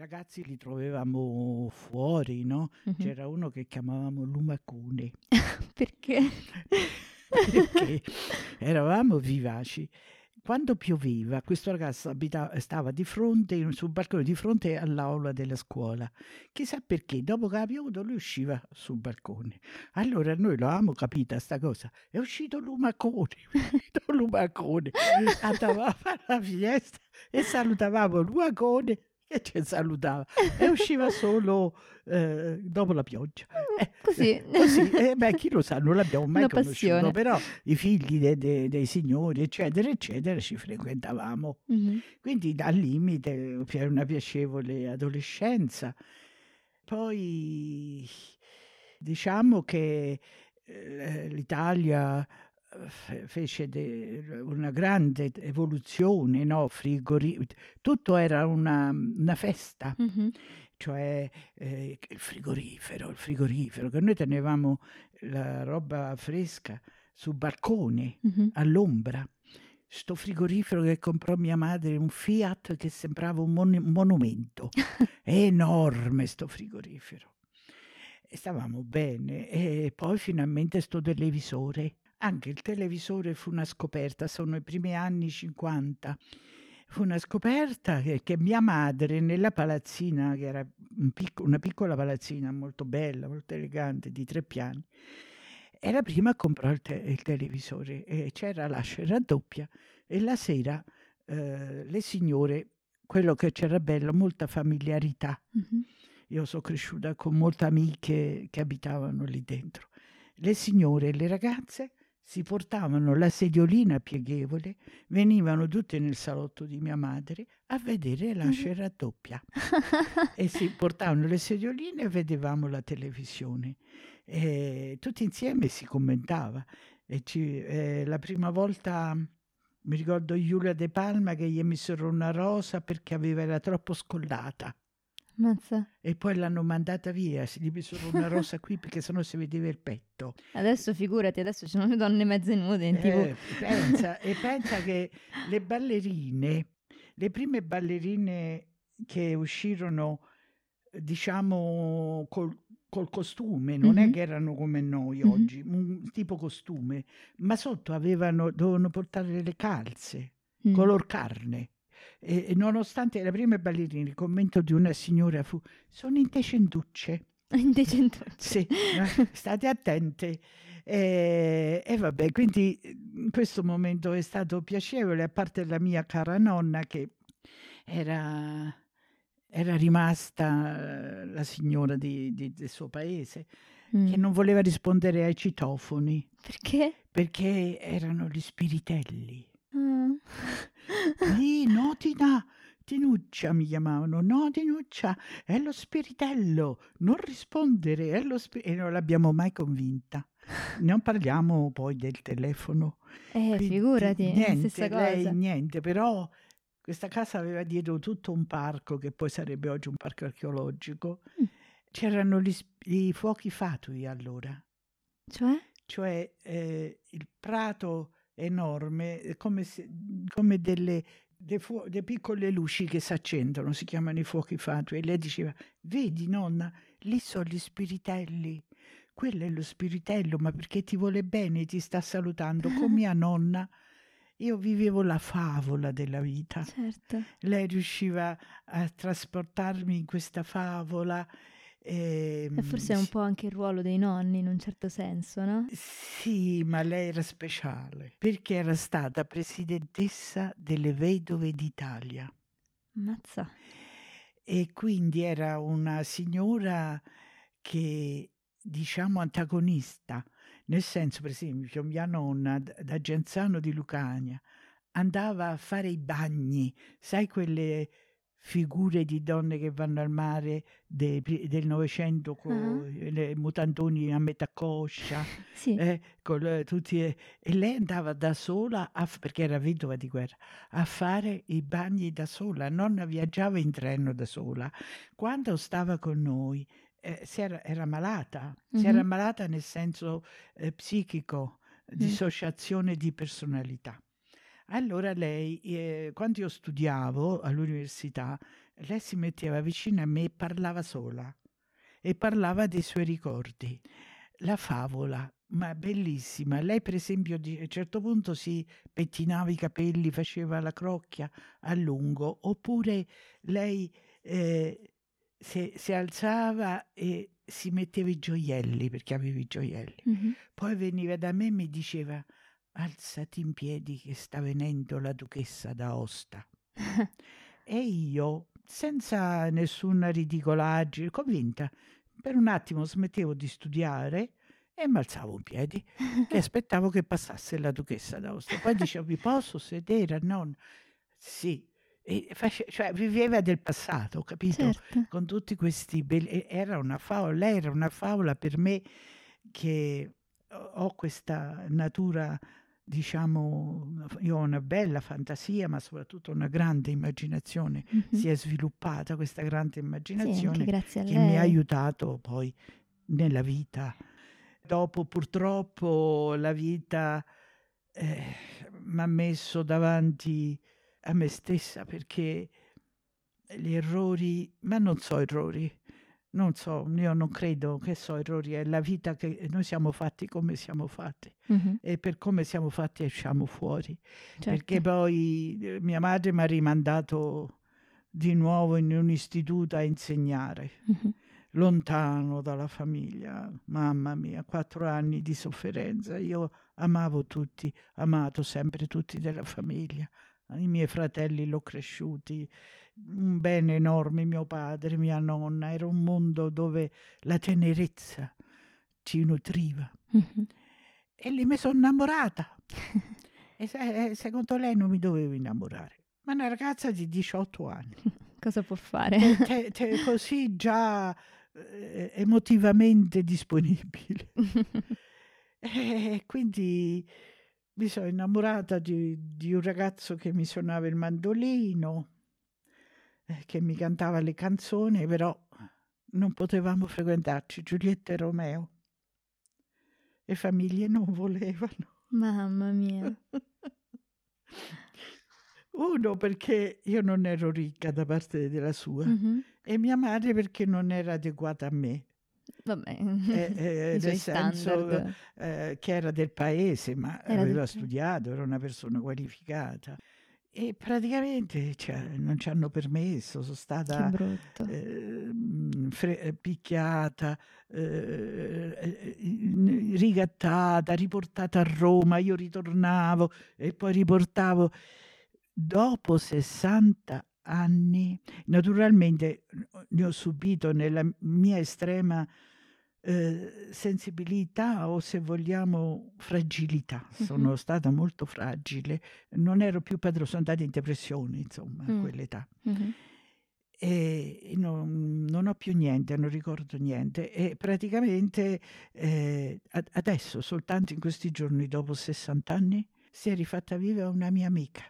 ragazzi li trovavamo fuori, no? Mhm. C'era uno che chiamavamo Lumacone Perché? perché eravamo vivaci. Quando pioveva, questo ragazzo abita- stava di fronte, sul balcone di fronte all'aula della scuola. Chissà perché, dopo che ha piovuto, lui usciva sul balcone. Allora noi lo avevamo capita sta cosa. È uscito Lumacone, è uscito Lumacone. Andavamo a fare la fiesta e salutavamo Lumacone che ci salutava e usciva solo eh, dopo la pioggia. Eh, Così. Così, eh, beh, chi lo sa, non l'abbiamo mai Una conosciuto, passione. però i figli de- de- dei signori, eccetera, eccetera, ci frequentavamo. Mhm. Quindi al limite per una piacevole adolescenza. Poi diciamo che eh, l'Italia eh, fece de- una grande evoluzione, no? Frigori- tutto era una, una festa Mhm. cioè eh, il frigorifero, il frigorifero, che noi tenevamo la roba fresca sul balcone, Mhm. all'ombra. Sto frigorifero che comprò mia madre, un Fiat che sembrava un mon- monumento, enorme sto frigorifero. E stavamo bene e poi finalmente sto televisore. Anche il televisore fu una scoperta, sono i primi anni 50. Fu una scoperta che, che mia madre nella palazzina, che era un pic- una piccola palazzina molto bella, molto elegante, di tre piani, era prima a comprare il, te- il televisore e c'era l'ascia raddoppia e la sera eh, le signore, quello che c'era bello, molta familiarità. Mhm. Io sono cresciuta con molte amiche che abitavano lì dentro. Le signore e le ragazze si portavano la sediolina pieghevole, venivano tutte nel salotto di mia madre a vedere la Mhm. raddoppia e si portavano le sedioline e vedevamo la televisione. E tutti insieme si commentava. E ci- eh, la prima volta mi ricordo Giulia De Palma che gli misero una rosa perché aveva, era troppo scollata. Mazza. E poi l'hanno mandata via, si gli misero una rosa qui perché sennò si vedeva il petto. Adesso figurati, adesso ci sono le donne mezze nude in. Eh, pensa, e pensa che le ballerine, le prime ballerine che uscirono, diciamo, col, col costume, non è Mhm. che erano come noi Mhm. oggi, un tipo costume, ma sotto avevano, dovevano portare le calze, Mm. color carne. E, e nonostante le prime ballerine, il commento di una signora fu: Sono indecentucce. Indecentucce. Sì, state attente. E, e vabbè, quindi in questo momento è stato piacevole, a parte la mia cara nonna che era, era rimasta eh, la signora di- di- del suo paese, Mm. che non voleva rispondere ai citofoni Perché? perché erano gli spiritelli. Ah. Lì, no, Tina, Tinuccia mi chiamavano, no, Tinuccia, è lo spiritello, non rispondere, è lo spi-" e non l'abbiamo mai convinta. Non parliamo poi del telefono. Eh, Quindi figurati, niente, stessa lei cosa. niente, però questa casa aveva dietro tutto un parco che poi sarebbe oggi un parco archeologico. Mm. C'erano gli, i fuochi fatui allora, Cioè? cioè eh, il prato enorme, eh, come, se- come delle, dei fuo- delle piccole luci che si accendono, si chiamano i fuochi fatui. E lei diceva: Vedi, nonna, lì sono gli spiritelli. Quello è lo spiritello, ma perché ti vuole bene, ti sta salutando. Con mia nonna io vivevo la favola della vita. Certo. Lei riusciva a trasportarmi in questa favola. Ehm, E forse è un po' anche il ruolo dei nonni in un certo senso, no? Sì, ma lei era speciale perché era stata presidentessa delle vedove d'Italia Mazza. e quindi era una signora che diciamo antagonista, nel senso per esempio mia nonna da Genzano di Lucania andava a fare i bagni, sai quelle figure di donne che vanno al mare de- del Novecento con le mutandoni a metà coscia, Sì. eh, con le- tutti, eh, e lei andava da sola, a perché era vedova di guerra, a fare i bagni da sola, nonna viaggiava in treno da sola. Quando stava con noi eh, si era, era malata, si era malata nel senso eh, psichico, dissociazione di personalità. Allora lei, eh, quando io studiavo all'università, lei si metteva vicino a me e parlava sola e parlava dei suoi ricordi. La favola, ma bellissima. Lei, per esempio, a un certo punto si pettinava i capelli, faceva la crocchia a lungo, oppure lei eh, si, si alzava e si metteva i gioielli perché aveva i gioielli. Mhm. Poi veniva da me e mi diceva: Alzati in piedi che sta venendo la duchessa d'Aosta. E io, senza nessuna ridicolaggine, convinta, per un attimo smettevo di studiare e mi alzavo in piedi e aspettavo che passasse la duchessa d'Aosta. Poi dicevo: Mi posso sedere? No, sì. Face- cioè, viveva del passato, capito? Certo. con tutti questi belli... e- Era una favola, lei era una favola per me che ho questa natura, diciamo, io ho una bella fantasia, ma soprattutto una grande immaginazione. Mhm. Si è sviluppata questa grande Sì, immaginazione a che mi ha aiutato poi nella vita. Dopo purtroppo la vita mi ha messo davanti a me stessa perché gli errori, ma non so errori, non so, io non credo che so errori, è la vita che noi siamo fatti come siamo fatti Mhm. e per come siamo fatti esciamo fuori. Perché Certo. poi eh, mia madre mi ha rimandato di nuovo in un istituto a insegnare, Mhm. lontano dalla famiglia. Mamma mia, quattro anni di sofferenza. Io amavo tutti, amato sempre tutti della famiglia. I miei fratelli l'ho cresciuti, un bene enorme, mio padre, mia nonna. Era un mondo dove la tenerezza ci nutriva. Mhm. E lì mi sono innamorata. E se- eh, secondo lei non mi dovevo innamorare. Ma una ragazza di 18 anni, Cosa può fare? te- te- te- così già eh, emotivamente disponibile. E quindi mi sono innamorata di, di un ragazzo che mi suonava il mandolino, eh, che mi cantava le canzoni, però non potevamo frequentarci, Giulietta e Romeo. Le famiglie non volevano. Mamma mia. Uno perché io non ero ricca da parte della sua Mhm. e mia madre perché non era adeguata a me, Vabbè, eh, eh, nel senso eh, che era del paese, ma Era del aveva paese. studiato, era una persona qualificata. E praticamente cioè, non ci hanno permesso, sono stata ehm, fre- eh, picchiata, eh, eh, rigattata, riportata a Roma, io ritornavo e poi riportavo. Dopo 60 anni, naturalmente ne ho subito nella mia estrema eh, sensibilità o se vogliamo fragilità. Sono Mhm. stata molto fragile, non ero più padrone, sono andata in depressione, insomma, a Mm. quell'età. Mhm. E non, non ho più niente, non ricordo niente. E praticamente eh, ad- adesso, soltanto in questi giorni, dopo 60 anni, si è rifatta viva una mia amica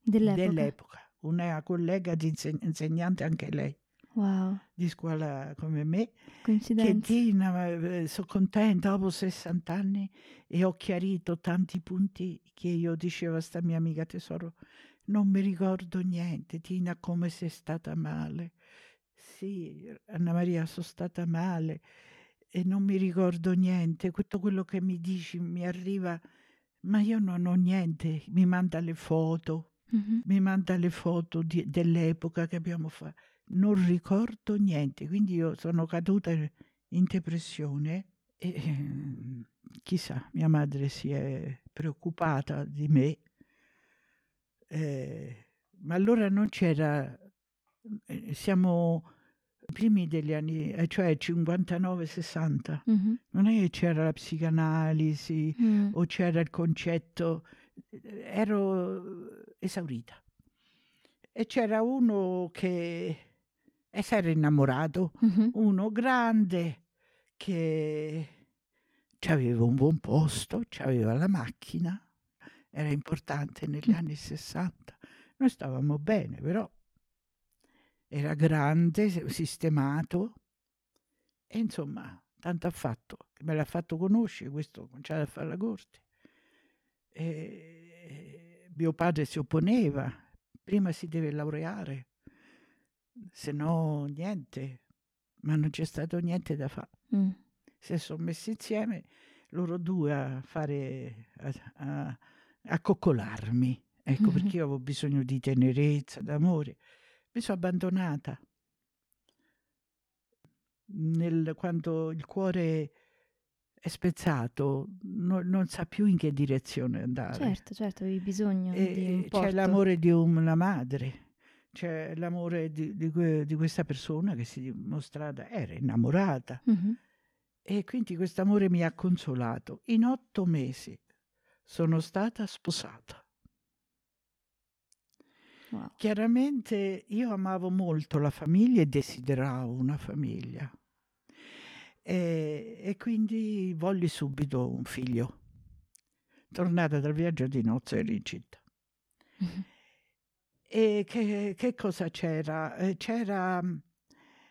Dell'epoca. dell'epoca, una collega di inseg- insegnante anche lei, Wow, di scuola come me, che coincidenza. Tina, sono contenta dopo 60 anni e ho chiarito tanti punti che io dicevo a sta mia amica tesoro, non mi ricordo niente, Tina, come sei stata male. Sì, Anna Maria, sono stata male e non mi ricordo niente, tutto quello che mi dici mi arriva, ma io non ho niente, mi manda le foto, Mhm. mi manda le foto di- dell'epoca che abbiamo fatto. Non ricordo niente, quindi io sono caduta in depressione e ehm, chissà, mia madre si è preoccupata di me, eh, ma allora non c'era, eh, siamo primi degli anni, eh, cioè 59-60, Mhm. non è che c'era la psicanalisi Mm. o c'era il concetto, eh, ero esaurita. E c'era uno che e si era innamorato, Mhm. uno grande che aveva un buon posto, aveva la macchina, era importante negli anni 60. Noi stavamo bene, però era grande, sistemato e insomma, tanto ha fatto. Me l'ha fatto conoscere, questo ho cominciato a fare la corte. E mio padre si opponeva, prima si deve laureare, se no niente, ma non c'è stato niente da fare. Mm. Si sono messi insieme loro due a fare, a, a, a coccolarmi, ecco Mhm. perché io avevo bisogno di tenerezza, d'amore. Mi sono abbandonata. Nel- quando il cuore è spezzato, no- non sa più in che direzione andare. Certo, certo, avevi bisogno E- di un e c'è porto. l'amore di una madre, c'è l'amore di, di di questa persona che si è dimostrata, era innamorata. Mhm. E quindi questo amore mi ha consolato. In otto mesi sono stata sposata. Wow. Chiaramente io amavo molto la famiglia e desideravo una famiglia. E, e quindi volli subito un figlio. Tornata dal viaggio di nozze ero incinta. Mhm. E che, che cosa c'era? Eh, C'era mm,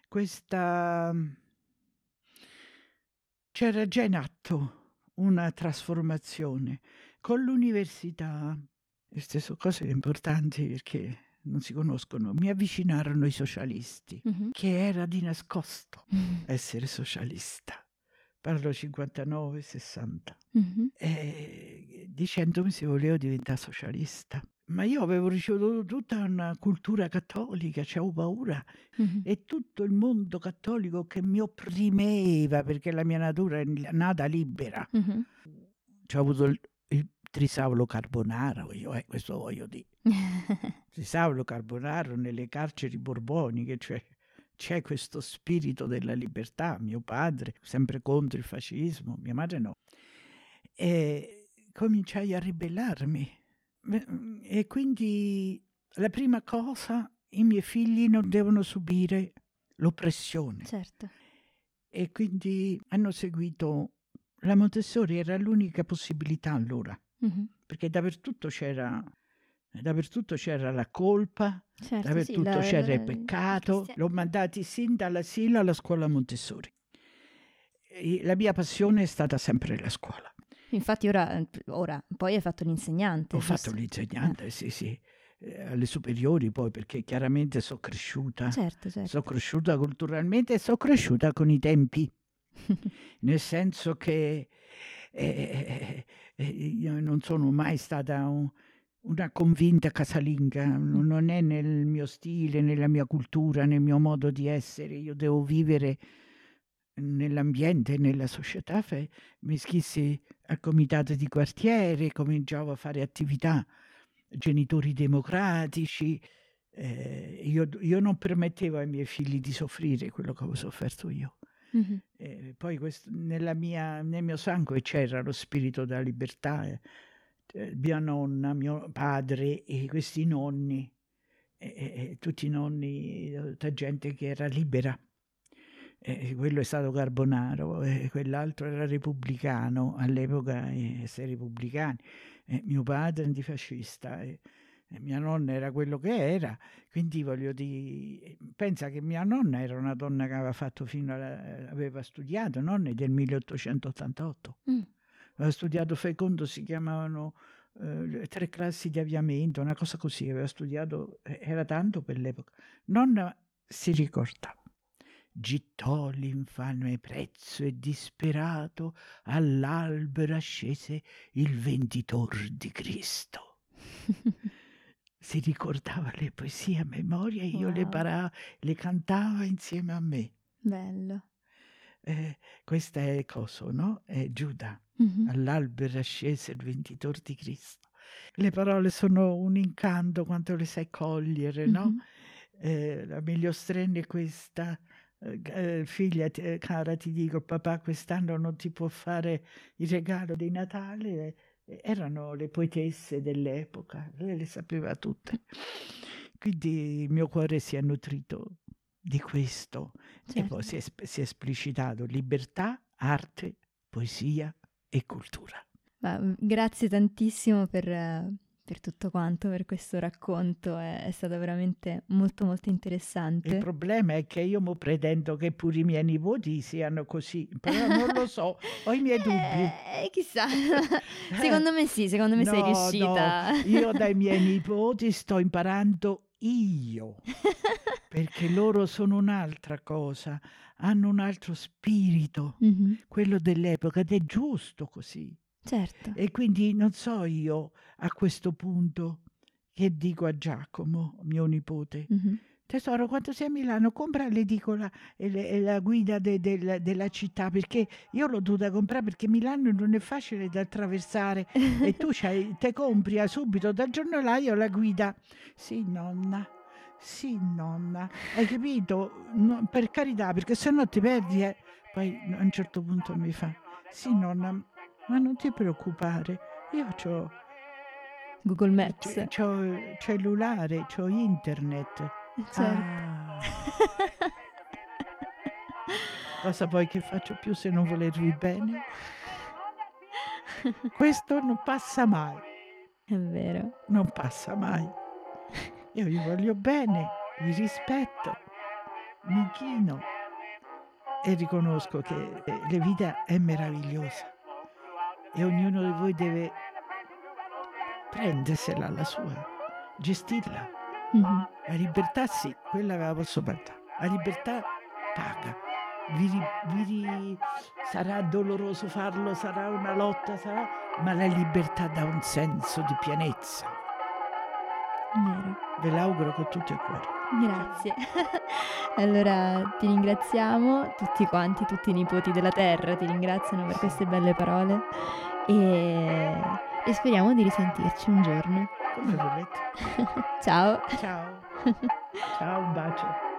questa... mm, C'era già in atto una trasformazione con l'università. Queste sono cose importanti perché non si conoscono. Mi avvicinarono i socialisti, Mhm. che era di nascosto Mhm. essere socialista. Parlo 59-60 Mhm. eh, dicendomi se volevo diventare socialista. Ma io avevo ricevuto tutta una cultura cattolica, avevo paura Mhm. e tutto il mondo cattolico che mi opprimeva perché la mia natura è nata libera. Mhm. C'ho avuto il, il trisavolo carbonaro, io, eh, questo voglio dire. Trisavolo carbonaro nelle carceri borboniche, cioè c'è questo spirito della libertà. Mio padre, sempre contro il fascismo, mia madre no. E cominciai a ribellarmi. E quindi la prima cosa, i miei figli non devono subire l'oppressione. certo. E quindi hanno seguito la Montessori, era l'unica possibilità allora, Mhm. perché dappertutto c'era, dappertutto c'era la colpa, Certo, sì, dappertutto la- c'era il peccato. L'ho mandati sin dall'asilo alla scuola Montessori. E La mia passione è stata sempre la scuola. Infatti ora, ora, poi hai fatto l'insegnante. Ho giusto? fatto l'insegnante, sì, sì, eh, alle superiori poi, perché chiaramente sono cresciuta. Certo, certo. Sono cresciuta culturalmente e sono cresciuta con i tempi, nel senso che eh, eh, io non sono mai stata un- una convinta casalinga, non non è nel mio stile, nella mia cultura, nel mio modo di essere. Io devo vivere nell'ambiente, nella società. Mi iscrissi al comitato di quartiere, cominciavo a fare attività genitori democratici. eh, io, io non permettevo ai miei figli di soffrire quello che avevo sofferto io. Mhm. Eh, poi questo- nella mia- nel mio sangue c'era lo spirito della libertà. eh, mia nonna, mio padre e questi nonni, e- e- e tutti i nonni, tutta gente che era libera. Eh, quello è stato Carbonaro, e quell'altro era repubblicano, all'epoca eh, essere repubblicani. Eh, mio padre antifascista, mia nonna era quello che era, quindi voglio dire, pensa che mia nonna era una donna che aveva fatto fino alla, aveva studiato, nonna del 1888, Mm. aveva studiato fecondo, si chiamavano eh, tre classi di avviamento, una cosa così, aveva studiato, eh, era tanto per l'epoca. Nonna si ricorda. Gittò l'infame prezzo e disperato all'albero ascese il venditor di Cristo. Si ricordava le poesie a memoria, io le, Wow. para- le cantava insieme a me. Bello. Eh, questa è coso, no? È Giuda. Mhm. All'albero ascese il venditor di Cristo. Le parole sono un incanto quando le sai cogliere, no? Mhm. Eh, la meglio strenne è questa. Eh, eh, figlia eh, cara, ti dico, papà quest'anno non ti può fare il regalo di Natale. Eh, Erano le poetesse dell'epoca, lei le sapeva tutte. Quindi il mio cuore si è nutrito di questo e poi Certo. si è, esp- si è esplicitato libertà, arte, poesia e cultura. Mm, grazie tantissimo per, per tutto quanto, per questo racconto, è, è stato veramente molto molto Il interessante. problema è che io mo pretendo che pure i miei nipoti siano così, però non lo so, ho i miei dubbi. Eh, chissà, secondo me sì, secondo me sei No, no, riuscita. io dai miei nipoti sto imparando io, perché loro sono un'altra cosa, hanno un altro spirito, Mhm, quello dell'epoca, ed è giusto così. Certo. E quindi non so io a questo punto che dico a Giacomo, mio nipote, Mhm. tesoro, quando sei a Milano compra l'edicola e, le- e la guida de- del- della città, perché io l'ho dovuta comprare perché Milano non è facile da attraversare e tu c'hai- te compri a subito dal giornalaio la guida. Sì, nonna. Sì, nonna. Hai capito? No, per carità, perché se no ti perdi. eh. Poi a un certo punto mi fa, sì, nonna, ma non ti preoccupare. Io ho Google Maps. cellulare, ho internet. Certo. Ah, cosa poi che faccio più se non volervi bene? Questo non passa mai, È vero. non passa mai. Io vi voglio bene, vi rispetto, mi chino e riconosco che eh, la vita è meravigliosa e ognuno di voi deve prendersela la sua, gestirla. Mhm. La libertà sì, quella ve la posso parlare. La libertà paga. Vi vi sarà doloroso farlo, sarà una lotta, sarà... ma la libertà dà un senso di pienezza. Vero. Ve l'auguro con tutto il cuore. Grazie. Allora ti ringraziamo, tutti quanti, tutti i nipoti della terra ti ringraziano per queste belle parole e, e speriamo di risentirci un giorno. Come volete. Ciao. Ciao. Ciao, un bacio.